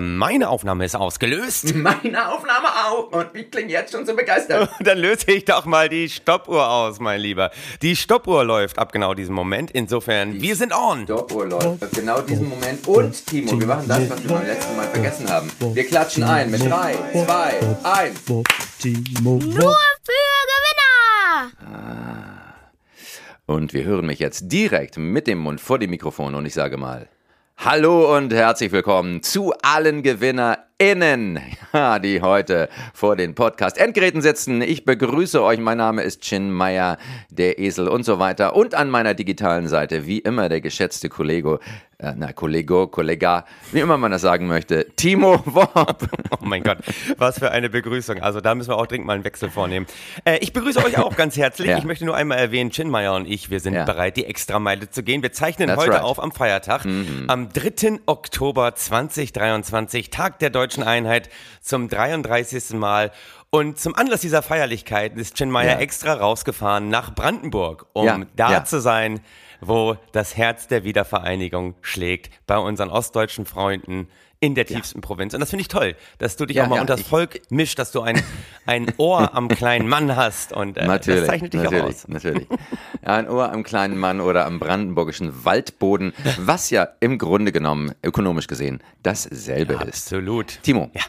Meine Aufnahme ist ausgelöst. Meine Aufnahme auch. Und ich klinge jetzt schon so begeistert. Dann löse ich doch mal die Stoppuhr aus, mein Lieber. Die Stoppuhr läuft ab genau diesem Moment. Insofern, Die wir sind on. Stoppuhr läuft ab genau diesem Moment. Und, Timo, wir machen das, was wir beim letzten Mal vergessen haben. Wir klatschen ein mit 3, 2, 1. Nur für Gewinner! Und wir hören mich jetzt direkt mit dem Mund vor dem Mikrofon und ich sage mal. Hallo und herzlich willkommen zu allen GewinnerInnen, die heute vor den Podcast-Endgeräten sitzen. Ich begrüße euch. Mein Name ist Chin Meyer, der Esel und so weiter. Und an meiner digitalen Seite, wie immer, der geschätzte Kollege, äh, na, Kollego, Kollega, wie immer man das sagen möchte, Timo Worp. Oh mein Gott, was für eine Begrüßung. Also da müssen wir auch dringend mal einen Wechsel vornehmen. Äh, ich begrüße euch auch ganz herzlich. Ja. Ich möchte nur einmal erwähnen, Chinmeier und ich, wir sind Ja. bereit, die Extrameile zu gehen. Wir zeichnen That's heute right. Mhm. auf am Feiertag, am 3. Oktober 2023, Tag der Deutschen Einheit, zum 33. Mal. Und zum Anlass dieser Feierlichkeit ist Chinmeier Ja. extra rausgefahren nach Brandenburg, um da zu sein, wo das Herz der Wiedervereinigung schlägt, bei unseren ostdeutschen Freunden in der tiefsten Provinz. Und das finde ich toll, dass du dich Ja, auch mal ja, unter das Volk mischt, dass du ein, ein Ohr am kleinen Mann hast. Und äh, Natürlich, das zeichnet dich natürlich, auch aus. natürlich. Ja, ein Ohr am kleinen Mann oder am brandenburgischen Waldboden, was ja im Grunde genommen, ökonomisch gesehen, dasselbe ist. Absolut. Timo, Ja.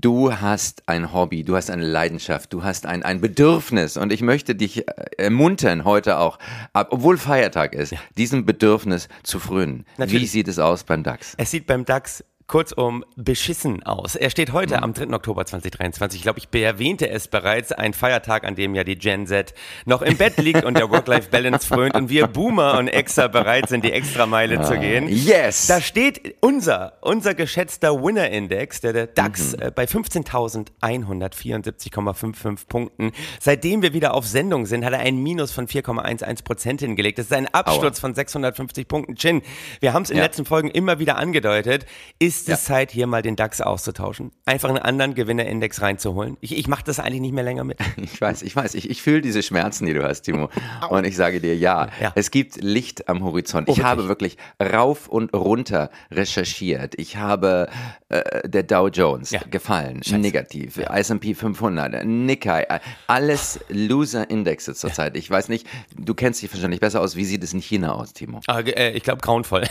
Du hast ein Hobby, du hast eine Leidenschaft, du hast ein, ein Bedürfnis und ich möchte dich äh, ermuntern heute auch, obwohl Feiertag ist, diesem Bedürfnis zu frönen. Wie sieht es aus beim DAX? Es sieht beim DAX kurzum beschissen aus. Er steht heute Mhm. am 3. Oktober 2023. Ich glaube, ich erwähnte es bereits. Ein Feiertag, an dem ja die Gen Z noch im Bett liegt und der Work-Life-Balance frönt und wir Boomer und Extra bereit sind, die Extrameile zu gehen. Yes! Da steht unser, unser geschätzter Winner-Index, der, der DAX, Mhm. äh, bei 15.174,55 Punkten. Seitdem wir wieder auf Sendung sind, hat er ein Minus von 4,11 Prozent hingelegt. Das ist ein Absturz von 650 Punkten. Chin, wir haben es in den Ja. letzten Folgen immer wieder angedeutet. Ist Ja. es Zeit, hier mal den DAX auszutauschen? Einfach einen anderen Gewinner-Index reinzuholen? Ich, ich mache das eigentlich nicht mehr länger mit. Ich weiß, ich weiß, ich, ich fühle diese Schmerzen, die du hast, Timo. Und ich sage dir, ja, Ja. es gibt Licht am Horizont. Oh, ich wirklich? habe wirklich rauf und runter recherchiert. Ich habe äh, der Dow Jones Ja. gefallen, negativ. S&P 500, Nikkei, alles Loser-Indexe zurzeit. Ich weiß nicht, du kennst dich wahrscheinlich besser aus. Wie sieht es in China aus, Timo? Ah, äh, ich glaube grauenvoll.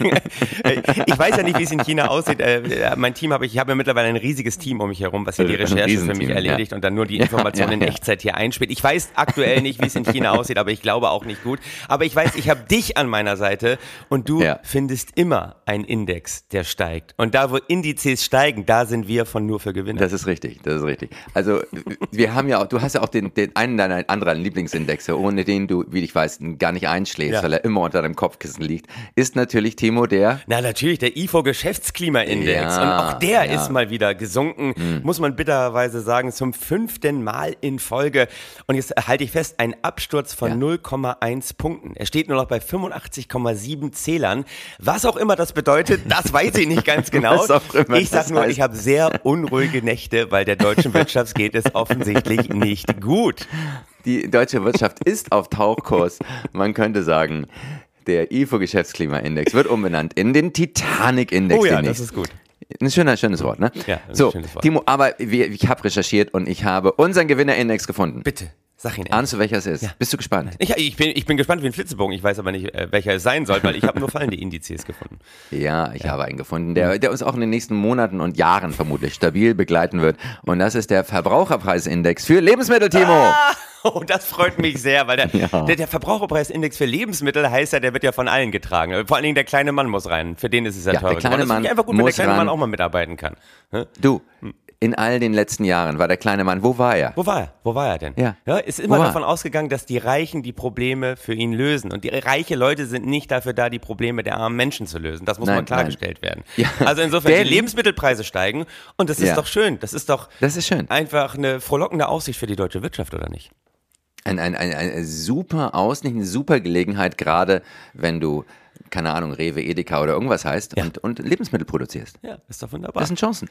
Ich weiß ja nicht, wie es in China aussieht. Äh, äh, mein Team habe ich, ich habe ja mittlerweile ein riesiges Team um mich herum, was hier die Recherche für mich erledigt ja. und dann nur die Informationen ja, in ja. Echtzeit hier einspielt. Ich weiß aktuell nicht, wie es in China aussieht, aber ich glaube auch nicht gut. Aber ich weiß, ich habe dich an meiner Seite und du findest immer einen Index, der steigt. Und da, wo Indizes steigen, da sind wir von nur für Gewinner. Das ist richtig, das ist richtig. Also wir haben ja auch, du hast ja auch den, den einen deiner anderen Lieblingsindexe, ohne den du, wie ich weiß, gar nicht einschläfst, weil er immer unter deinem Kopfkissen liegt, ist natürlich Timo der Na natürlich, der IFO Geschäftsklimaindex. Ja, und auch der ja. Ist mal wieder gesunken, muss man bitterweise sagen, zum fünften Mal in Folge. Und jetzt halte ich fest, ein Absturz von Ja. 0,1 Punkten. Er steht nur noch bei 85,7 Zählern. Was auch immer das bedeutet, das weiß ich nicht ganz genau. Ich sag das nur, heißt. ich habe sehr unruhige Nächte, weil der deutschen Wirtschaft geht es offensichtlich nicht gut. Die deutsche Wirtschaft ist auf Tauchkurs. Man könnte sagen, der IFO Geschäftsklimaindex wird umbenannt in den Titanic-Index. Oh ja, demnächst. das ist gut. Ein schöner, schönes Wort, ne? Ja, so, schönes Wort. Timo, aber wir, ich habe recherchiert und ich habe unseren Gewinner-Index gefunden. Bitte, sag ihn. Ahnst du, welcher es ist? Bist du gespannt? Ich, ich, bin, ich bin gespannt wie ein Flitzebogen. Ich weiß aber nicht, äh, welcher es sein soll, weil ich habe nur fallende Indizes gefunden. Ja, ich habe einen gefunden, der, der uns auch in den nächsten Monaten und Jahren vermutlich stabil begleiten wird. Und das ist der Verbraucherpreisindex für Lebensmittel, Timo. Ah, oh, das freut mich sehr, weil der, Ja. der, der Verbraucherpreisindex für Lebensmittel heißt ja, der wird ja von allen getragen. Vor allen Dingen der kleine Mann muss rein. Für den ist es ja, Ja, teurer der kleine Mann einfach gut, wenn der muss kleine ran. Mann auch mal mitarbeiten kann. Hä? Du, in all den letzten Jahren war der kleine Mann, wo war er? Wo war er? Wo war er denn? Ja. ist immer er? davon ausgegangen, dass die Reichen die Probleme für ihn lösen. Und die reiche Leute sind nicht dafür da, die Probleme der armen Menschen zu lösen. Das muss Nein, mal klargestellt werden. Ja. Also insofern, Denn- die Lebensmittelpreise steigen und das ist Ja. doch schön. Das ist doch Das ist schön. einfach eine frohlockende Aussicht für die deutsche Wirtschaft, oder nicht? Ein, ein, ein, eine super Aussicht, eine super Gelegenheit, gerade wenn du, keine Ahnung, Rewe, Edeka oder irgendwas heißt Ja. und, und Lebensmittel produzierst. Ja, ist doch wunderbar. Das sind Chancen.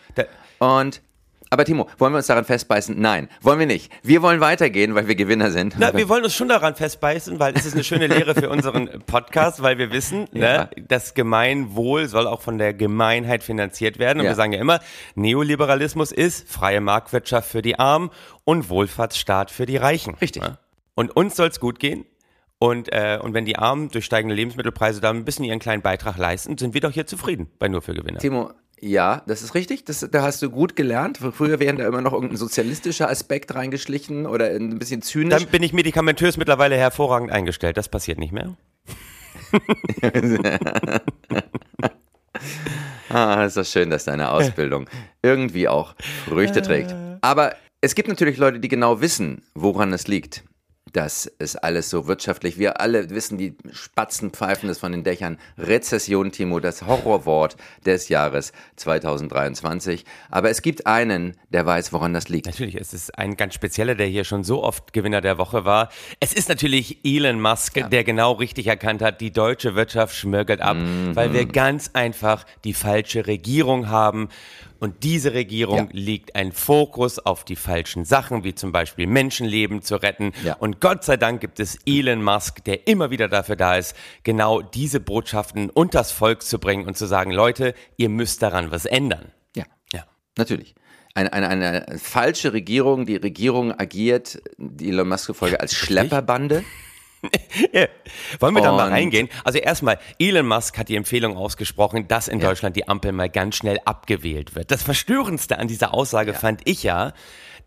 Und Aber Timo, wollen wir uns daran festbeißen? Nein, wollen wir nicht. Wir wollen weitergehen, weil wir Gewinner sind. Na, wir wollen uns schon daran festbeißen, weil es ist eine schöne Lehre für unseren Podcast, weil wir wissen, Ja. ne, das Gemeinwohl soll auch von der Gemeinheit finanziert werden. Und Ja. wir sagen ja immer, Neoliberalismus ist freie Marktwirtschaft für die Armen und Wohlfahrtsstaat für die Reichen. Richtig. Und uns soll es gut gehen. Und, äh, und wenn die Armen durch steigende Lebensmittelpreise da ein bisschen ihren kleinen Beitrag leisten, sind wir doch hier zufrieden bei Nur für Gewinner. Timo, ja, das ist richtig. Das, da hast du gut gelernt. Früher wären da immer noch irgendein sozialistischer Aspekt reingeschlichen oder ein bisschen zynisch. Dann bin ich medikamentös mittlerweile hervorragend eingestellt. Das passiert nicht mehr. Ah, ist das schön, dass deine Ausbildung irgendwie auch Früchte trägt. Aber es gibt natürlich Leute, die genau wissen, woran es liegt. Dass es alles so wirtschaftlich, wir alle wissen, die Spatzen pfeifen es von den Dächern. Rezession, Timo, das Horrorwort des Jahres 2023. Aber es gibt einen, der weiß, woran das liegt. Natürlich, es ist ein ganz spezieller, der hier schon so oft Gewinner der Woche war. Es ist natürlich Elon Musk, der genau richtig erkannt hat, die deutsche Wirtschaft schmirgelt ab, weil wir ganz einfach die falsche Regierung haben. Und diese Regierung Ja. legt einen Fokus auf die falschen Sachen, wie zum Beispiel Menschenleben zu retten. Ja. Und Gott sei Dank gibt es Elon Musk, der immer wieder dafür da ist, genau diese Botschaften unters Volk zu bringen und zu sagen, Leute, ihr müsst daran was ändern. Ja, Ja. natürlich. Eine, eine, eine falsche Regierung, die Regierung agiert, die Elon Musk folge als Schlepperbande. Wollen wir da mal reingehen? Also erstmal, Elon Musk hat die Empfehlung ausgesprochen, dass in Deutschland die Ampel mal ganz schnell abgewählt wird. Das Verstörendste an dieser Aussage fand ich ja,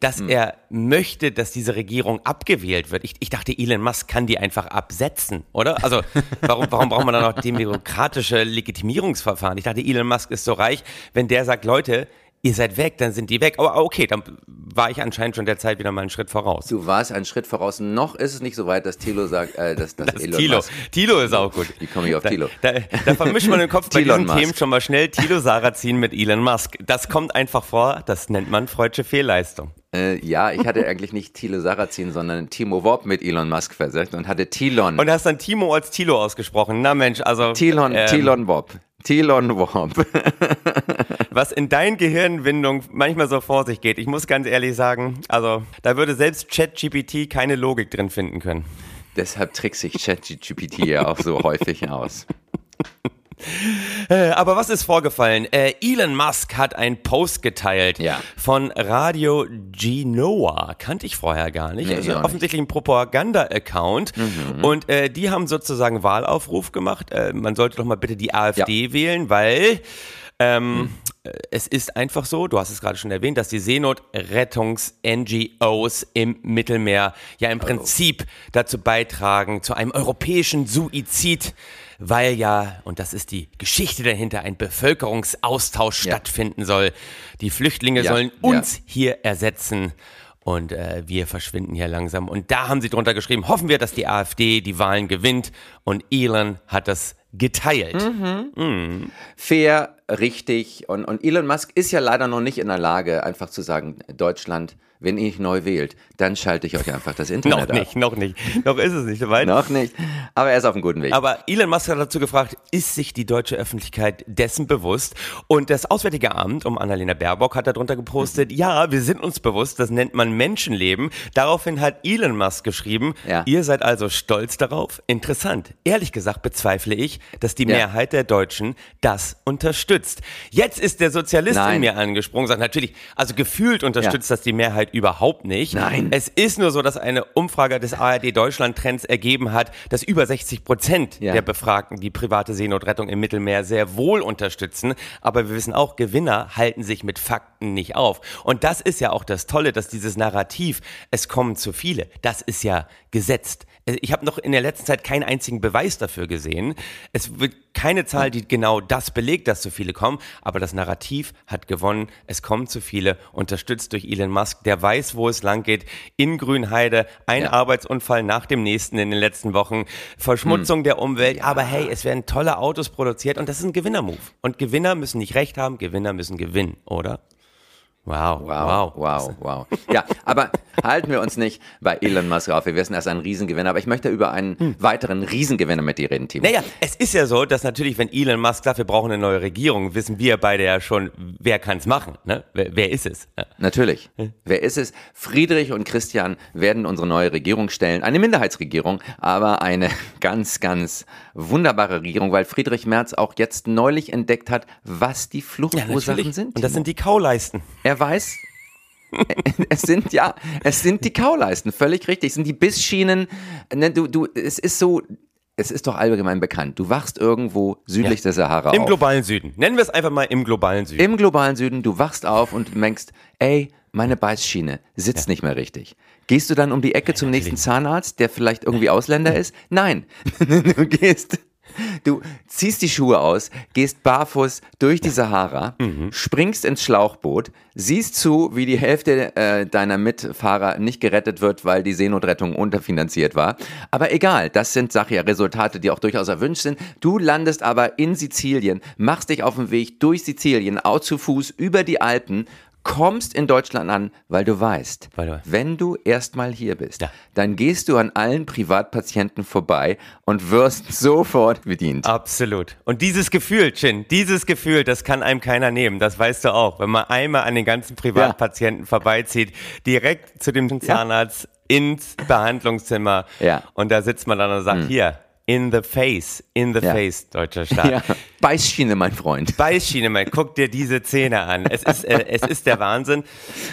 dass er möchte, dass diese Regierung abgewählt wird. Ich, ich dachte, Elon Musk kann die einfach absetzen, oder? Also warum, warum braucht man dann noch demokratische Legitimierungsverfahren? Ich dachte, Elon Musk ist so reich, wenn der sagt, Leute, ihr seid weg, dann sind die weg. Aber okay, dann war ich anscheinend schon der Zeit wieder mal einen Schritt voraus. Du warst einen Schritt voraus. Noch ist es nicht so weit, dass Thilo sagt, äh, dass, dass Das Elon Tilo. Musk. Tilo ist auch gut. Wie komme ich auf da, Thilo? Da, da vermischt man den Kopf bei diesen Musk. Themen schon mal schnell Tilo Sarrazin mit Elon Musk. Das kommt einfach vor, das nennt man freudsche Fehlleistung. Äh, ja, ich hatte eigentlich nicht Thilo Sarrazin, sondern Timo Wob mit Elon Musk versetzt und hatte Tilon. Und hast dann Timo als Tilo ausgesprochen. Na Mensch, also Tilon, ähm, Tilon Wob. Tilon Wob. was in deinen Gehirnwindungen manchmal so vor sich geht, ich muss ganz ehrlich sagen, also da würde selbst ChatGPT keine Logik drin finden können. Deshalb trickst sich ChatGPT ja auch so häufig aus. Äh, Aber was ist vorgefallen? Äh, Elon Musk hat einen Post geteilt Ja. von Radio Genoa. Kannte ich vorher gar nicht. Nee, also nicht. offensichtlich ein Propaganda-Account. Und äh, die haben sozusagen Wahlaufruf gemacht. Äh, man sollte doch mal bitte die AfD wählen, weil ähm, äh, es ist einfach so, du hast es gerade schon erwähnt, dass die Seenotrettungs-NGOs im Mittelmeer ja im Prinzip dazu beitragen, zu einem europäischen Suizid, weil ja, und das ist die Geschichte dahinter, ein Bevölkerungsaustausch Ja. stattfinden soll. Die Flüchtlinge Ja, sollen ja. uns hier ersetzen. Und äh, wir verschwinden hier langsam. Und da haben sie drunter geschrieben, hoffen wir, dass die AfD die Wahlen gewinnt. Und Elon hat das geteilt. Mhm. Fair, richtig. Und, und Elon Musk ist ja leider noch nicht in der Lage, einfach zu sagen, Deutschland, wenn ihr nicht neu wählt, dann schalte ich euch einfach das Internet Noch ab. nicht, noch nicht. Noch ist es nicht soweit. Noch nicht. Aber er ist auf einem guten Weg. Aber Elon Musk hat dazu gefragt, ist sich die deutsche Öffentlichkeit dessen bewusst? Und das Auswärtige Amt um Annalena Baerbock hat darunter gepostet, ja, wir sind uns bewusst, das nennt man Menschenleben. Daraufhin hat Elon Musk geschrieben, Ja. ihr seid also stolz darauf? Interessant. Ehrlich gesagt bezweifle ich, dass die Ja. Mehrheit der Deutschen das unterstützt. Jetzt ist der Sozialist Nein. in mir angesprungen, sagt natürlich, also gefühlt unterstützt das die Mehrheit überhaupt nicht. Nein. Es ist nur so, dass eine Umfrage des ARD Deutschland Trends ergeben hat, dass über 60 Prozent Ja. der Befragten die private Seenotrettung im Mittelmeer sehr wohl unterstützen. Aber wir wissen auch, Gewinner halten sich mit Fakten nicht auf. Und das ist ja auch das Tolle, dass dieses Narrativ, es kommen zu viele, das ist ja gesetzt. Ich habe noch in der letzten Zeit keinen einzigen Beweis dafür gesehen. Es wird keine Zahl, die genau das belegt, dass zu viele kommen. Aber das Narrativ hat gewonnen. Es kommen zu viele, unterstützt durch Elon Musk, der weiß, wo es lang geht. In Grünheide, ein Ja. Arbeitsunfall nach dem nächsten in den letzten Wochen, Verschmutzung der Umwelt. Aber hey, es werden tolle Autos produziert und das ist ein Gewinnermove. Und Gewinner müssen nicht recht haben, Gewinner müssen gewinnen, oder? Wow, Wow, wow, wow. Ja, aber halten wir uns nicht bei Elon Musk auf. Wir wissen, er ist ein Riesengewinner. Aber ich möchte über einen weiteren Riesengewinner mit dir reden, Timo. Naja, es ist ja so, dass natürlich, wenn Elon Musk sagt, wir brauchen eine neue Regierung, wissen wir beide ja schon, wer kann es machen. Ne? Wer, wer ist es? Ja. Natürlich. Wer ist es? Friedrich und Christian werden unsere neue Regierung stellen. Eine Minderheitsregierung, aber eine ganz, ganz wunderbare Regierung, weil Friedrich Merz auch jetzt neulich entdeckt hat, was die Fluchtursachen natürlich. sind. Und das Timo. sind die Kauleisten. Er weiß, es sind ja, es sind die Kauleisten, völlig richtig. Es sind die Bissschienen. Ne, du, du, es ist so, es ist doch allgemein bekannt. Du wachst irgendwo südlich der Sahara Im auf. globalen Süden. Nennen wir es einfach mal im globalen Süden. Im globalen Süden, du wachst auf und denkst, ey, meine Beißschiene sitzt nicht mehr richtig. Gehst du dann um die Ecke zum nächsten Zahnarzt, der vielleicht irgendwie Ausländer ist? Nein. du gehst, du ziehst die Schuhe aus, gehst barfuß durch die Sahara, springst ins Schlauchboot, siehst zu, wie die Hälfte äh, deiner Mitfahrer nicht gerettet wird, weil die Seenotrettung unterfinanziert war. Aber egal, das sind, sag ich ja, Resultate, die auch durchaus erwünscht sind. Du landest aber in Sizilien, machst dich auf den Weg durch Sizilien, auch zu Fuß über die Alpen, kommst in Deutschland an, weil du weißt, Weil du- wenn du erstmal hier bist, Ja. dann gehst du an allen Privatpatienten vorbei und wirst sofort bedient. Absolut. Und dieses Gefühl, Chin, dieses Gefühl, das kann einem keiner nehmen. Das weißt du auch. Wenn man einmal an den ganzen Privatpatienten vorbeizieht, direkt zu dem Zahnarzt ins Behandlungszimmer. Ja. Und da sitzt man dann und sagt, hier, in the face, in the Ja. face, deutscher Staat. Ja. Beißschiene, mein Freund. Beißschiene mal, guck dir diese Zähne an. Es ist, äh, es ist der Wahnsinn.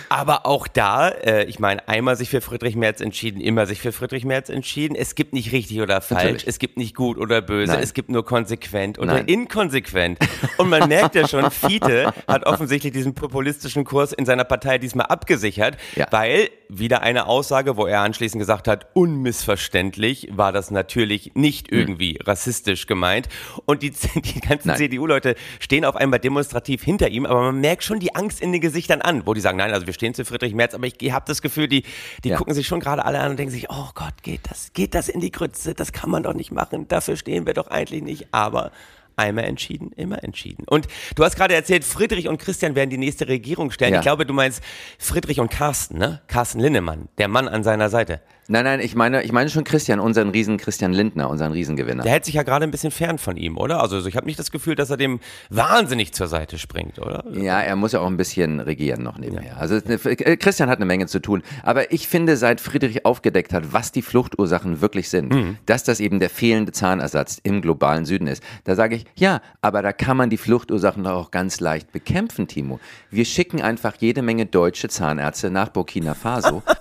Aber auch da, äh, ich meine, einmal sich für Friedrich Merz entschieden, immer sich für Friedrich Merz entschieden. Es gibt nicht richtig oder falsch, Natürlich. es gibt nicht gut oder böse, Nein. es gibt nur konsequent oder Nein. inkonsequent. Und man merkt ja schon, Fiete hat offensichtlich diesen populistischen Kurs in seiner Partei diesmal abgesichert, Ja. weil wieder eine Aussage, wo er anschließend gesagt hat, unmissverständlich war das natürlich nicht irgendwie rassistisch gemeint. Und die, die ganzen. CDU-Leute stehen auf einmal demonstrativ hinter ihm, aber man merkt schon die Angst in den Gesichtern an, wo die sagen, nein, also wir stehen zu Friedrich Merz, aber ich habe das Gefühl, die, die Ja. gucken sich schon gerade alle an und denken sich, oh Gott, geht das, geht das in die Grütze, das kann man doch nicht machen, dafür stehen wir doch eigentlich nicht, aber einmal entschieden, immer entschieden. Und du hast gerade erzählt, Friedrich und Christian werden die nächste Regierung stellen. Ja. Ich glaube, du meinst Friedrich und Carsten, ne? Carsten Linnemann, der Mann an seiner Seite. Nein, nein, ich meine, ich meine schon Christian, unseren Riesen Christian Lindner, unseren Riesengewinner. Der hält sich ja gerade ein bisschen fern von ihm, oder? Also ich habe nicht das Gefühl, dass er dem wahnsinnig zur Seite springt, oder? Ja, er muss ja auch ein bisschen regieren noch nebenher. Also äh, Christian hat eine Menge zu tun. Aber ich finde, seit Friedrich aufgedeckt hat, was die Fluchtursachen wirklich sind, Mhm. dass das eben der fehlende Zahnersatz im globalen Süden ist, da sage ich, ja, aber da kann man die Fluchtursachen doch auch ganz leicht bekämpfen, Timo. Wir schicken einfach jede Menge deutsche Zahnärzte nach Burkina Faso.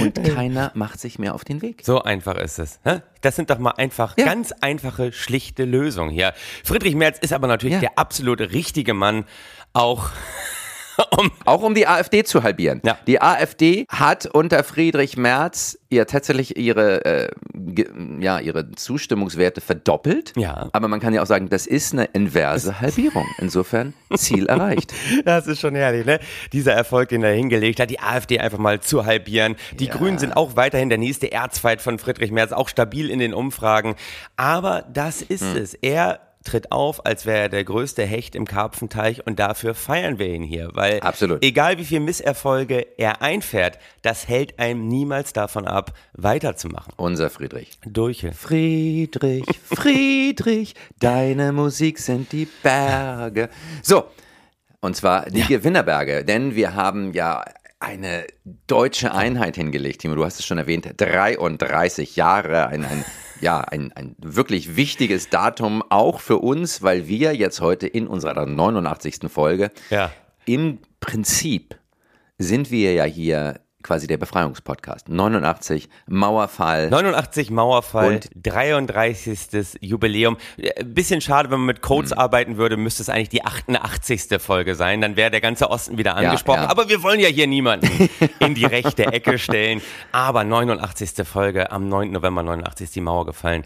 Und keiner macht sich mehr auf den Weg. So einfach ist es. Das sind doch mal einfach Ja. ganz einfache, schlichte Lösungen hier. Friedrich Merz ist aber natürlich Ja. der absolute richtige Mann, auch um Auch um die AfD zu halbieren. Ja. Die AfD hat unter Friedrich Merz ja tatsächlich ihre, äh, ja, ihre Zustimmungswerte verdoppelt. Ja. Aber man kann ja auch sagen, das ist eine inverse Halbierung. Insofern Ziel erreicht. Das ist schon herrlich, ne? Dieser Erfolg, den er hingelegt hat, die AfD einfach mal zu halbieren. Die Ja. Grünen sind auch weiterhin der nächste Erzfeind von Friedrich Merz, auch stabil in den Umfragen. Aber das ist Hm. es. Er tritt auf, als wäre er der größte Hecht im Karpfenteich und dafür feiern wir ihn hier, weil Absolut. egal wie viel Misserfolge er einfährt, das hält einem niemals davon ab, weiterzumachen. Unser Friedrich. Durch. Friedrich, Friedrich, deine Musik sind die Berge. So, und zwar die Gewinnerberge, denn wir haben ja eine deutsche Einheit hingelegt, Timo, du hast es schon erwähnt, 33 Jahre, ein, ein, ja, ein, ein wirklich wichtiges Datum, auch für uns, weil wir jetzt heute in unserer 89. Folge, Ja. im Prinzip sind wir ja hier quasi der Befreiungspodcast. 89, Mauerfall. 89 Mauerfall, Und- 33. Jubiläum. Äh, Bisschen schade, wenn man mit Codes Hm. arbeiten würde, müsste es eigentlich die 88. Folge sein. Dann wäre der ganze Osten wieder angesprochen. ja. Aber wir wollen ja hier niemanden in die rechte Ecke stellen. Aber 89. Folge, am 9. November 89 ist die Mauer gefallen.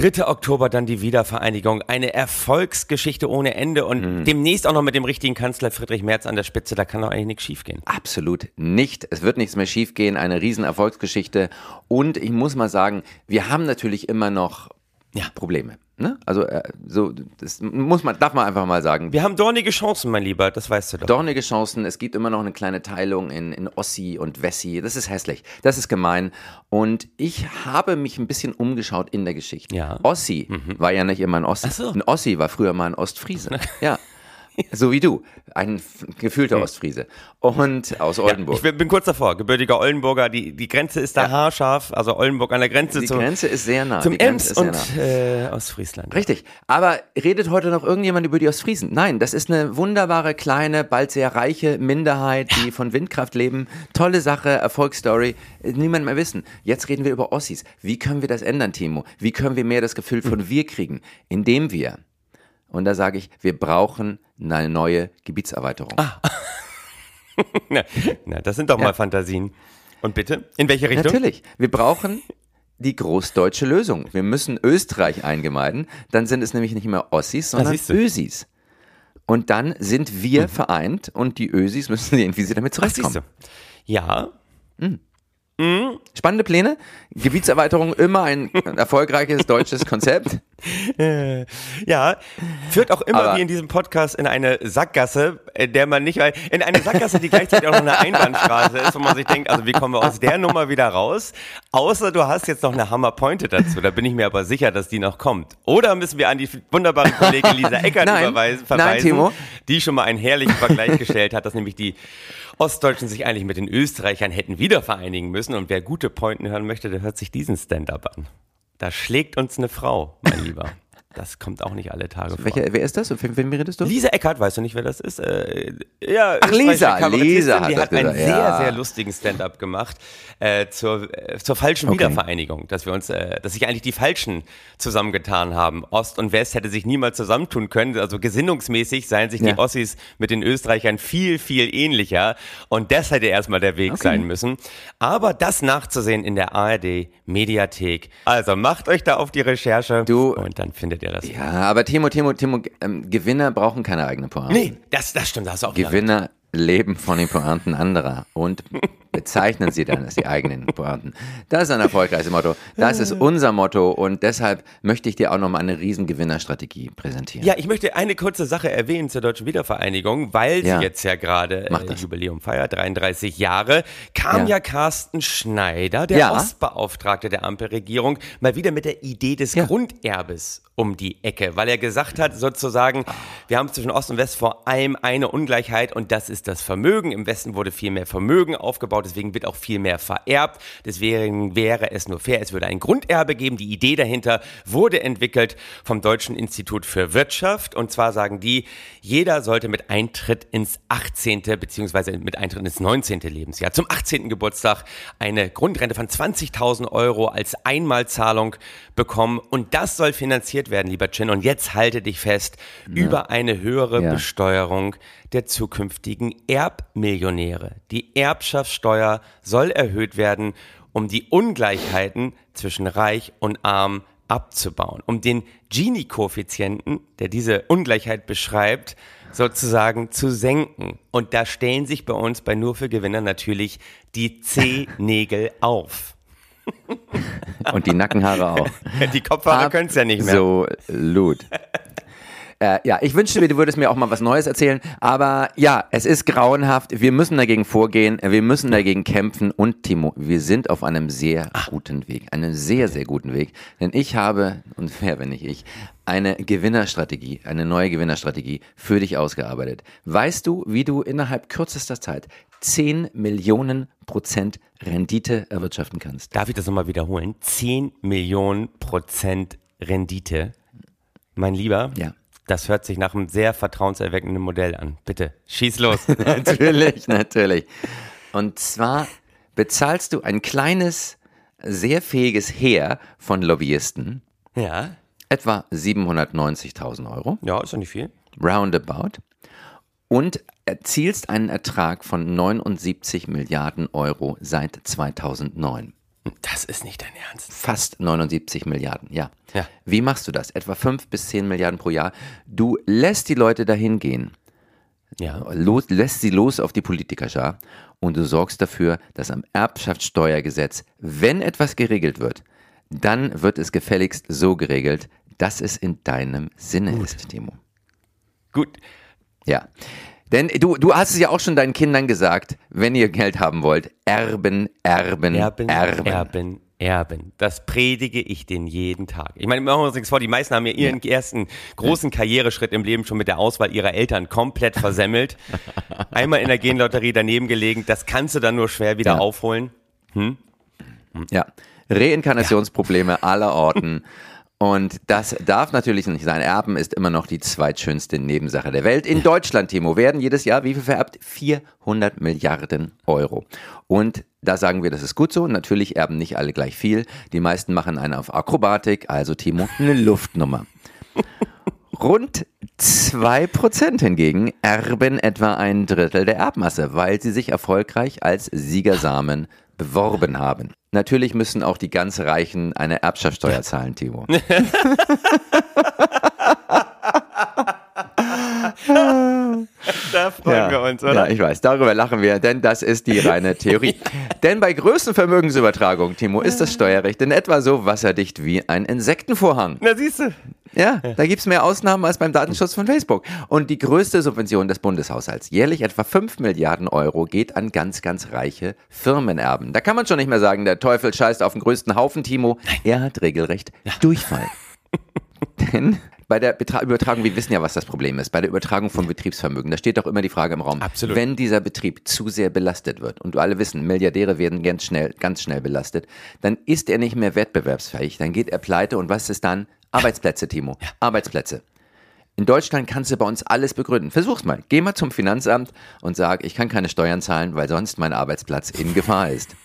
3. Oktober dann die Wiedervereinigung. Eine Erfolgsgeschichte ohne Ende und Hm. demnächst auch noch mit dem richtigen Kanzler Friedrich Merz an der Spitze. Da kann doch eigentlich nichts schiefgehen. Absolut nicht. Es wird nichts mehr schiefgehen. Eine riesen Erfolgsgeschichte. Und ich muss mal sagen, wir haben natürlich immer noch Ja. Probleme. Ne? Also äh, so, das muss man, darf man einfach mal sagen. Wir haben dornige Chancen, mein Lieber, das weißt du doch. Dornige Chancen, es gibt immer noch eine kleine Teilung in, in Ossi und Wessi. Das ist hässlich, das ist gemein. Und ich habe mich ein bisschen umgeschaut in der Geschichte. Ja. Ossi war ja nicht immer ein Ossi. So. Ein Ossi war früher mal ein Ostfriese. ja. So wie du, ein gefühlter Ostfriese. Und aus Oldenburg. Ich bin, kurz davor, gebürtiger Oldenburger, die, die Grenze ist da Ja. haarscharf, also Oldenburg an der Grenze die zum, Grenze ist sehr nah. zum Ems ist sehr und nah. äh, Ostfriesland. Richtig. Aber redet heute noch irgendjemand über die Ostfriesen? Nein, das ist eine wunderbare, kleine, bald sehr reiche Minderheit, die von Windkraft leben. Tolle Sache, Erfolgsstory. Niemand mehr wissen. Jetzt reden wir über Ossis. Wie können wir das ändern, Timo? Wie können wir mehr das Gefühl von wir kriegen? Indem wir, und da sage ich, wir brauchen eine neue Gebietserweiterung. Na, na, das sind doch mal Fantasien. Und bitte? In welche Richtung? Natürlich. Wir brauchen die großdeutsche Lösung. Wir müssen Österreich eingemeiden. Dann sind es nämlich nicht mehr Ossis, sondern siehst du. Ösis. Und dann sind wir vereint und die Ösis müssen sehen, wie sie damit siehst zurechtkommen. Ja, Spannende Pläne. Gebietserweiterung immer ein erfolgreiches deutsches Konzept. ja, führt auch immer Aber- wie in diesem Podcast in eine Sackgasse, in der man nicht, in eine Sackgasse, die gleichzeitig auch noch eine Einbahnstraße ist, wo man sich denkt, also wie kommen wir aus der Nummer wieder raus? Außer du hast jetzt noch eine Hammerpointe dazu, da bin ich mir aber sicher, dass die noch kommt. Oder müssen wir an die wunderbare Kollegin Lisa Eckert Nein. überweisen, Nein, verweisen, Timo. die schon mal einen herrlichen Vergleich gestellt hat, dass nämlich die Ostdeutschen sich eigentlich mit den Österreichern hätten wieder vereinigen müssen. Und wer gute Pointen hören möchte, der hört sich diesen Stand-up an. Da schlägt uns eine Frau, mein Lieber. Das kommt auch nicht alle Tage vor. Welcher, wer ist das? Von wem redest du? Lisa Eckert, weißt du nicht, wer das ist? Äh, ja, Ach, Lisa, Lisa hat die hat einen gesagt, sehr, ja. sehr lustigen Stand-up gemacht äh, zur, äh, zur falschen Okay. Wiedervereinigung, dass wir uns, äh, dass sich eigentlich die Falschen zusammengetan haben. Ost und West hätte sich niemals zusammentun können. Also gesinnungsmäßig seien sich Ja. die Ossis mit den Österreichern viel, viel ähnlicher. Und das hätte erstmal der Weg sein müssen. Aber das nachzusehen in der ARD Mediathek. Also macht euch da auf die Recherche Du- und dann findet ihr das. Ja, aber Timo, Timo, Timo, ähm, Gewinner brauchen keine eigene Pointe. Nee, das, das stimmt, da hast du auch Gewinner leben von den Pointen anderer und bezeichnen sie dann als die eigenen Pointen. Das ist ein erfolgreiches Motto. Das ist unser Motto und deshalb möchte ich dir auch nochmal eine riesen Gewinnerstrategie präsentieren. Ja, ich möchte eine kurze Sache erwähnen zur Deutschen Wiedervereinigung, weil Ja. sie jetzt ja gerade äh. Jubiläum feiert, 33 Jahre, kam Ja. ja, Carsten Schneider, der Ja. Ostbeauftragte der Ampelregierung, mal wieder mit der Idee des. Grunderbes um die Ecke, weil er gesagt hat, sozusagen, wir haben zwischen Ost und West vor allem eine Ungleichheit und das ist das Vermögen. Im Westen wurde viel mehr Vermögen aufgebaut, deswegen wird auch viel mehr vererbt. Deswegen wäre es nur fair, es würde ein Grunderbe geben. Die Idee dahinter wurde entwickelt vom Deutschen Institut für Wirtschaft und zwar sagen die, jeder sollte mit Eintritt ins 18. beziehungsweise mit Eintritt ins 19. Lebensjahr zum 18. Geburtstag eine Grundrente von 20.000 Euro als Einmalzahlung bekommen und das soll finanziert werden, lieber Chin. Und jetzt halte dich fest, über eine höhere Ja. Besteuerung der zukünftigen Erbmillionäre. Die Erbschaftssteuer soll erhöht werden, um die Ungleichheiten zwischen Reich und Arm abzubauen, um den Gini-Koeffizienten, der diese Ungleichheit beschreibt, sozusagen zu senken. Und da stellen sich bei uns bei Nur für Gewinner natürlich die Zehennägel auf. Und die Nackenhaare auch. Die Kopfhaare können es ja nicht mehr. Absolut. Äh, ja, ich wünschte mir, du würdest mir auch mal was Neues erzählen. Aber ja, es ist grauenhaft. Wir müssen dagegen vorgehen. Wir müssen dagegen kämpfen. Und Timo, wir sind auf einem sehr guten Weg. Einem sehr, sehr guten Weg. Denn ich habe, und wer, wenn nicht ich, eine Gewinnerstrategie, eine neue Gewinnerstrategie für dich ausgearbeitet. Weißt du, wie du innerhalb kürzester Zeit 10 Millionen Prozent Rendite erwirtschaften kannst? Darf ich das nochmal wiederholen? 10 Millionen Prozent Rendite. Mein Lieber, Ja. Das hört sich nach einem sehr vertrauenserweckenden Modell an. Bitte, schieß los. natürlich, natürlich. Und zwar bezahlst du ein kleines, sehr fähiges Heer von Lobbyisten, ja, etwa 790.000 Euro, ja, ist doch nicht viel. roundabout, und erzielst einen Ertrag von 79 Milliarden Euro seit 2009. Das ist nicht dein Ernst. Fast 79 Milliarden, ja. Ja. Wie machst du das? Etwa 5 bis 10 Milliarden pro Jahr. Du lässt die Leute dahin gehen. Ja. los, lässt sie los auf die Politikerschar und du sorgst dafür, dass am Erbschaftssteuergesetz, wenn etwas geregelt wird, dann wird es gefälligst so geregelt, dass es in deinem Sinne ist, Timo. Gut. Ja. Denn du, du hast es ja auch schon deinen Kindern gesagt, wenn ihr Geld haben wollt, erben, erben, Erben, erben. erben, erben. Das predige ich denen jeden Tag. Ich meine, machen wir uns nichts vor, die meisten haben ja ihren ersten großen Karriereschritt im Leben schon mit der Auswahl ihrer Eltern komplett versemmelt. Einmal in der Genlotterie daneben gelegen, das kannst du dann nur schwer wieder Ja. aufholen. Ja. Reinkarnationsprobleme aller Orten. Und das darf natürlich nicht sein. Erben ist immer noch die zweitschönste Nebensache der Welt. In Deutschland, Timo, werden jedes Jahr wie viel vererbt? 400 Milliarden Euro. Und da sagen wir, das ist gut so. Natürlich erben nicht alle gleich viel. Die meisten machen eine auf Akrobatik, also Timo, eine Luftnummer. Rund 2% hingegen erben etwa ein Drittel der Erbmasse, weil sie sich erfolgreich als Siegersamen beworben haben. Natürlich müssen auch die ganz Reichen eine Erbschaftssteuer zahlen, Timo. Da freuen wir uns, oder? Ja, ich weiß, darüber lachen wir, denn das ist die reine Theorie. denn bei größten Vermögensübertragungen, Timo, ist das Steuerrecht in etwa so wasserdicht wie ein Insektenvorhang. Na siehst du. Ja, da gibt's mehr Ausnahmen als beim Datenschutz von Facebook. Und die größte Subvention des Bundeshaushalts, jährlich etwa 5 Milliarden Euro, geht an ganz, ganz reiche Firmenerben. Da kann man schon nicht mehr sagen, der Teufel scheißt auf den größten Haufen, Timo. Er hat regelrecht Durchfall. Denn bei der Betra Übertragung, wir wissen ja, was das Problem ist, bei der Übertragung von Betriebsvermögen, da steht doch immer die Frage im Raum, Absolut. wenn dieser Betrieb zu sehr belastet wird, und du alle wissen, Milliardäre werden ganz schnell, ganz schnell belastet, dann ist er nicht mehr wettbewerbsfähig, dann geht er pleite und was ist dann? Arbeitsplätze, Timo. Arbeitsplätze. In Deutschland kannst du bei uns alles begründen. Versuch's mal. Geh mal zum Finanzamt und sag, ich kann keine Steuern zahlen, weil sonst mein Arbeitsplatz in Gefahr ist.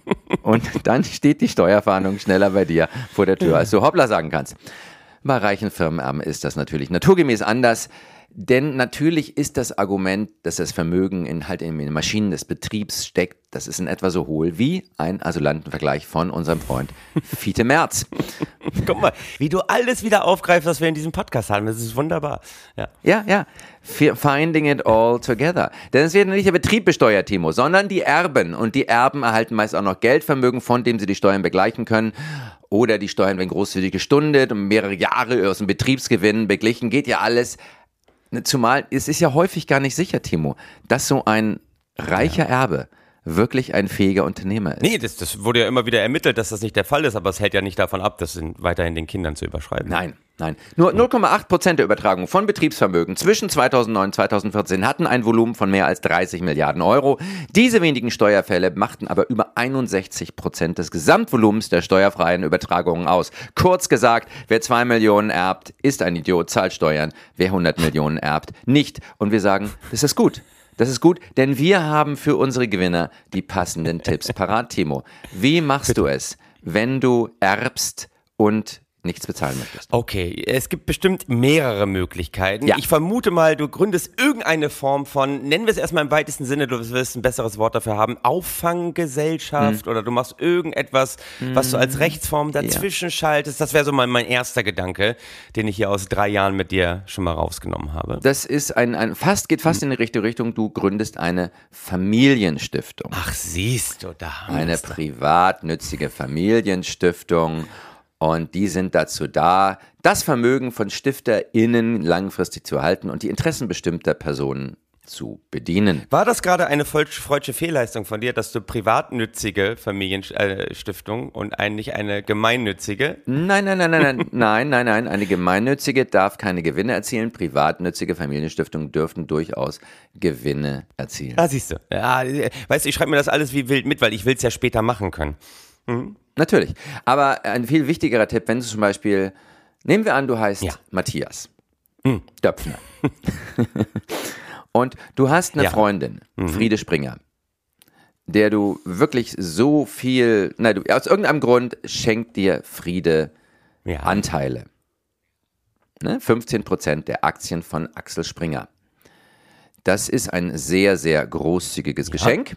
Und dann steht die Steuerfahndung schneller bei dir vor der Tür, als du hoppla sagen kannst. Bei reichen Firmenerben ist das natürlich naturgemäß anders. Denn natürlich ist das Argument, dass das Vermögen in halt in den Maschinen des Betriebs steckt, das ist in etwa so hohl wie ein Asylantenvergleich von unserem Freund Fiete Merz. Guck mal, wie du alles wieder aufgreifst, was wir in diesem Podcast haben. Das ist wunderbar. Ja. Ja, ja. Fi- Finding it all together. Denn es wird nicht der Betrieb besteuert, Timo, sondern die Erben. Und die Erben erhalten meist auch noch Geldvermögen, von dem sie die Steuern begleichen können. Oder die Steuern werden großzügig gestundet und mehrere Jahre aus dem Betriebsgewinn beglichen. Geht ja alles. Zumal es ist ja häufig gar nicht sicher, Timo, dass so ein reicher Erbe wirklich ein fähiger Unternehmer ist. Nee, das, das wurde ja immer wieder ermittelt, dass das nicht der Fall ist, aber es hält ja nicht davon ab, das in, weiterhin den Kindern zu überschreiben. Nein, nein. Nur 0,8 Prozent der Übertragung von Betriebsvermögen zwischen 2009 und 2014 hatten ein Volumen von mehr als 30 Milliarden Euro. Diese wenigen Steuerfälle machten aber über 61 Prozent des Gesamtvolumens der steuerfreien Übertragungen aus. Kurz gesagt, wer 2 Millionen erbt, ist ein Idiot, zahlt Steuern. Wer 100 Millionen erbt, nicht. Und wir sagen, das ist gut. Das ist gut, denn wir haben für unsere Gewinner die passenden Tipps parat, Timo. Wie machst du es, wenn du erbst und nichts bezahlen möchtest? Okay, es gibt bestimmt mehrere Möglichkeiten. Ja. Ich vermute mal, du gründest irgendeine Form von, nennen wir es erstmal im weitesten Sinne, du wirst ein besseres Wort dafür haben, Auffanggesellschaft oder du machst irgendetwas, was du als Rechtsform dazwischen schaltest. Das wäre so mein, mein erster Gedanke, den ich hier aus drei Jahren mit dir schon mal rausgenommen habe. Das ist ein, ein fast, geht fast in die richtige Richtung. Du gründest eine Familienstiftung. Ach, siehst du, da Eine privatnützige Familienstiftung. Und die sind dazu da, das Vermögen von StifterInnen langfristig zu erhalten und die Interessen bestimmter Personen zu bedienen. War das gerade eine freudsche Fehlleistung von dir, dass du privatnützige Familienstiftung und eigentlich eine gemeinnützige? Nein, nein, nein, nein, nein, nein, nein, nein. Eine gemeinnützige darf keine Gewinne erzielen. Privatnützige Familienstiftungen dürften durchaus Gewinne erzielen. Ah, siehst du. Ja, weißt du, ich schreibe mir das alles wie wild mit, weil ich will es ja später machen können. Natürlich. Aber ein viel wichtigerer Tipp, wenn du zum Beispiel, nehmen wir an, du heißt Ja. Matthias Döpfner. Und du hast eine Ja. Freundin, Friede Springer, der du wirklich so viel, nein, du, aus irgendeinem Grund schenkt dir Friede Ja. Anteile. Ne? 15% der Aktien von Axel Springer. Das ist ein sehr, sehr großzügiges Geschenk.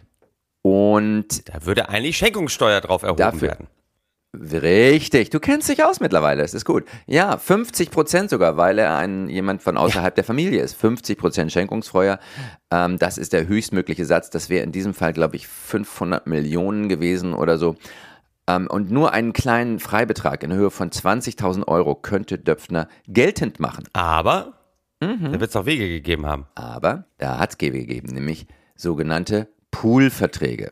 Und Da würde eigentlich Schenkungssteuer drauf erhoben Dafür- werden. Richtig, du kennst dich aus mittlerweile, das ist gut. Ja, 50 Prozent sogar, weil er ein, jemand von außerhalb der Familie ist. 50 Prozent Schenkungsfeuer, ähm, das ist der höchstmögliche Satz. Das wäre in diesem Fall, glaube ich, 500 Millionen gewesen oder so. Ähm, und nur einen kleinen Freibetrag in Höhe von 20.000 Euro könnte Döpfner geltend machen. Aber da wird es auch Wege gegeben haben. Aber da hat es Wege gegeben, nämlich sogenannte Poolverträge.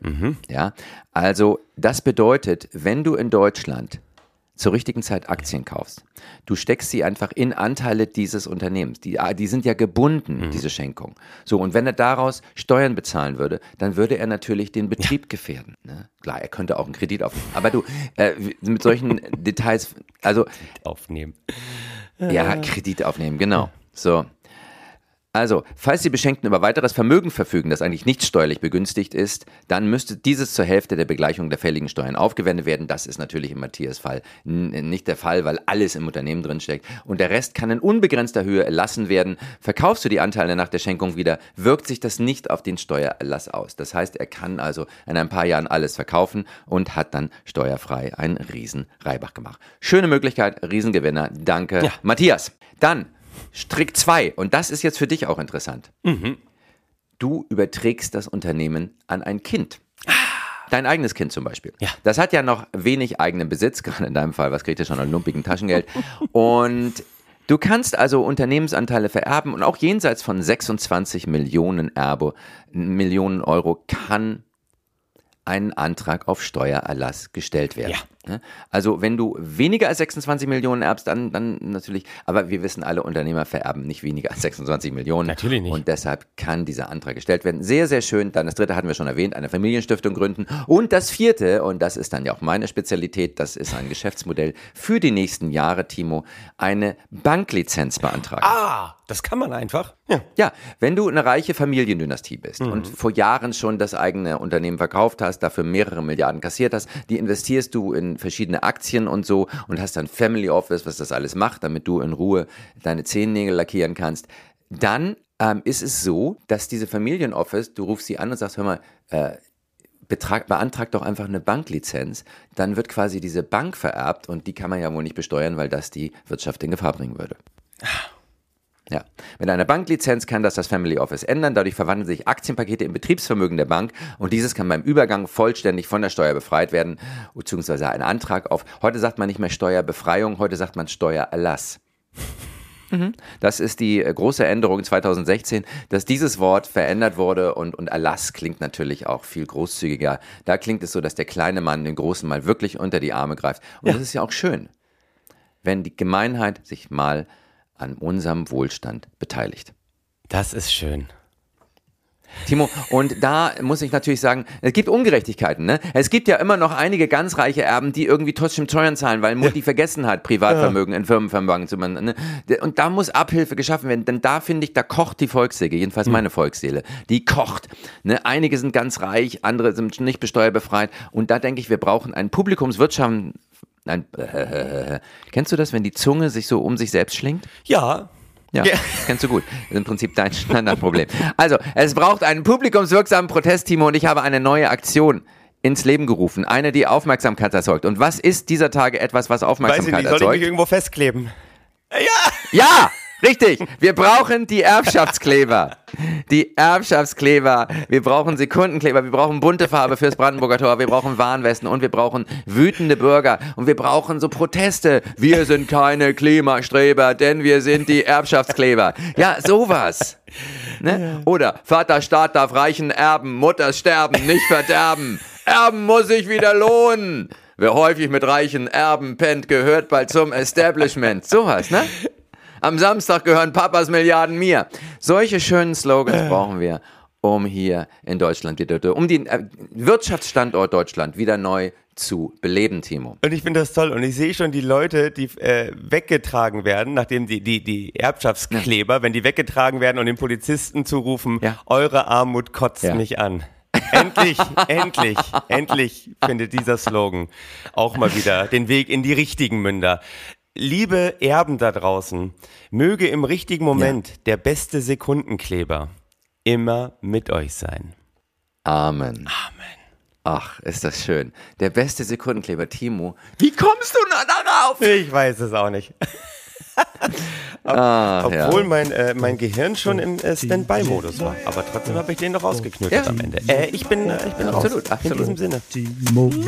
Ja, also das bedeutet, wenn du in Deutschland zur richtigen Zeit Aktien kaufst, du steckst sie einfach in Anteile dieses Unternehmens. Die, ah, die sind ja gebunden, diese Schenkung. So, und wenn er daraus Steuern bezahlen würde, dann würde er natürlich den Betrieb gefährden. Ne? Klar, er könnte auch einen Kredit aufnehmen. Aber du, äh, mit solchen Details, also Aufnehmen. ja, Kredit aufnehmen, genau. So. Also, falls die Beschenkten über weiteres Vermögen verfügen, das eigentlich nicht steuerlich begünstigt ist, dann müsste dieses zur Hälfte der Begleichung der fälligen Steuern aufgewendet werden. Das ist natürlich im Matthias Fall n- nicht der Fall, weil alles im Unternehmen drinsteckt. Und der Rest kann in unbegrenzter Höhe erlassen werden. Verkaufst du die Anteile nach der Schenkung wieder, wirkt sich das nicht auf den Steuererlass aus. Das heißt, er kann also in ein paar Jahren alles verkaufen und hat dann steuerfrei einen riesen Reibach gemacht. Schöne Möglichkeit, Riesengewinner. Danke, Matthias. Dann Strick 2, und das ist jetzt für dich auch interessant. Du überträgst das Unternehmen an ein Kind. Dein eigenes Kind zum Beispiel. Ja. Das hat ja noch wenig eigenen Besitz, gerade in deinem Fall, was kriegt ihr schon an lumpigen Taschengeld? Und du kannst also Unternehmensanteile vererben und auch jenseits von 26 Millionen Erbe, Millionen Euro kann ein Antrag auf Steuererlass gestellt werden. Ne? Also wenn du weniger als 26 Millionen erbst, dann, dann natürlich, aber wir wissen alle, Unternehmer vererben nicht weniger als 26 Millionen. Natürlich nicht. Und deshalb kann dieser Antrag gestellt werden. Sehr, sehr schön. Dann das dritte hatten wir schon erwähnt, eine Familienstiftung gründen. Und das vierte, und das ist dann ja auch meine Spezialität, das ist ein Geschäftsmodell für die nächsten Jahre, Timo, eine Banklizenz beantragen. Ah, das kann man einfach. Ja. Ja, wenn du eine reiche Familiendynastie bist und vor Jahren schon das eigene Unternehmen verkauft hast, dafür mehrere Milliarden kassiert hast, die investierst du in verschiedene Aktien und so und hast dann Family Office, was das alles macht, damit du in Ruhe deine Zehennägel lackieren kannst, dann ähm, ist es so, dass diese Familienoffice, du rufst sie an und sagst, hör mal, äh, betrag, beantrag doch einfach eine Banklizenz, dann wird quasi diese Bank vererbt und die kann man ja wohl nicht besteuern, weil das die Wirtschaft in Gefahr bringen würde. Ja. Mit einer Banklizenz kann das das Family Office ändern. Dadurch verwandeln sich Aktienpakete im Betriebsvermögen der Bank und dieses kann beim Übergang vollständig von der Steuer befreit werden, beziehungsweise ein Antrag auf, heute sagt man nicht mehr Steuerbefreiung, heute sagt man Steuererlass. Das ist die äh, große Änderung 2016, dass dieses Wort verändert wurde und, und Erlass klingt natürlich auch viel großzügiger. Da klingt es so, dass der kleine Mann den großen mal wirklich unter die Arme greift. Und das ist ja auch schön, wenn die Gemeinheit sich mal an unserem Wohlstand beteiligt. Das ist schön. Timo, und da muss ich natürlich sagen, es gibt Ungerechtigkeiten. Ne? Es gibt ja immer noch einige ganz reiche Erben, die irgendwie trotzdem Steuern zahlen, weil Mutti vergessen hat, Privatvermögen in Firmenvermögen zu machen. Ne? Und da muss Abhilfe geschaffen werden, denn da finde ich, da kocht die Volksseele, jedenfalls meine Volksseele. Die kocht. Ne? Einige sind ganz reich, andere sind nicht besteuerbefreit. Und da denke ich, wir brauchen ein Publikumswirtschaft. Nein, äh, kennst du das, wenn die Zunge sich so um sich selbst schlingt? Ja. Ja, Ja. das kennst du gut. Das ist im Prinzip dein Standardproblem. Also, es braucht einen publikumswirksamen Protest, Timo, und ich habe eine neue Aktion ins Leben gerufen. Eine, die Aufmerksamkeit erzeugt. Und was ist dieser Tage etwas, was Weiß ich Aufmerksamkeit nicht, soll ich mich erzeugt? irgendwo festkleben? Ja, richtig. Wir brauchen die Erbschaftskleber. Die Erbschaftskleber. Wir brauchen Sekundenkleber. Wir brauchen bunte Farbe fürs Brandenburger Tor. Wir brauchen Warnwesten und wir brauchen wütende Bürger. Und wir brauchen so Proteste. Wir sind keine Klimastreber, denn wir sind die Erbschaftskleber. Ja, sowas. Ne? Oder Vaterstaat darf reichen erben, Mutter sterben, nicht verderben. Erben muss sich wieder lohnen. Wer häufig mit reichen Erben pennt, gehört bald zum Establishment. Sowas, ne? Am Samstag gehören Papas Milliarden mir. Solche schönen Slogans brauchen wir, um hier in Deutschland wieder, um den äh, Wirtschaftsstandort Deutschland wieder neu zu beleben, Timo. Und ich finde das toll. Und ich sehe schon die Leute, die äh, weggetragen werden, nachdem die, die, die Erbschaftskleber, wenn die weggetragen werden und den Polizisten zurufen, Ja. eure Armut kotzt Ja. mich an. Endlich, endlich, endlich findet dieser Slogan auch mal wieder den Weg in die richtigen Münder. Liebe Erben da draußen, möge im richtigen Moment der beste Sekundenkleber immer mit euch sein. Amen. Amen. Ach, ist das schön. Der beste Sekundenkleber, Timo. Wie kommst du da darauf? Ich weiß es auch nicht. Ah, ja. Obwohl mein, äh, mein Gehirn schon im äh, Standby-Modus war. Aber trotzdem habe ich den noch rausgeknüttelt Ja. am Ende. Äh, ich bin, äh, ich bin Absolut, raus. absolut. In diesem Sinne. Nur für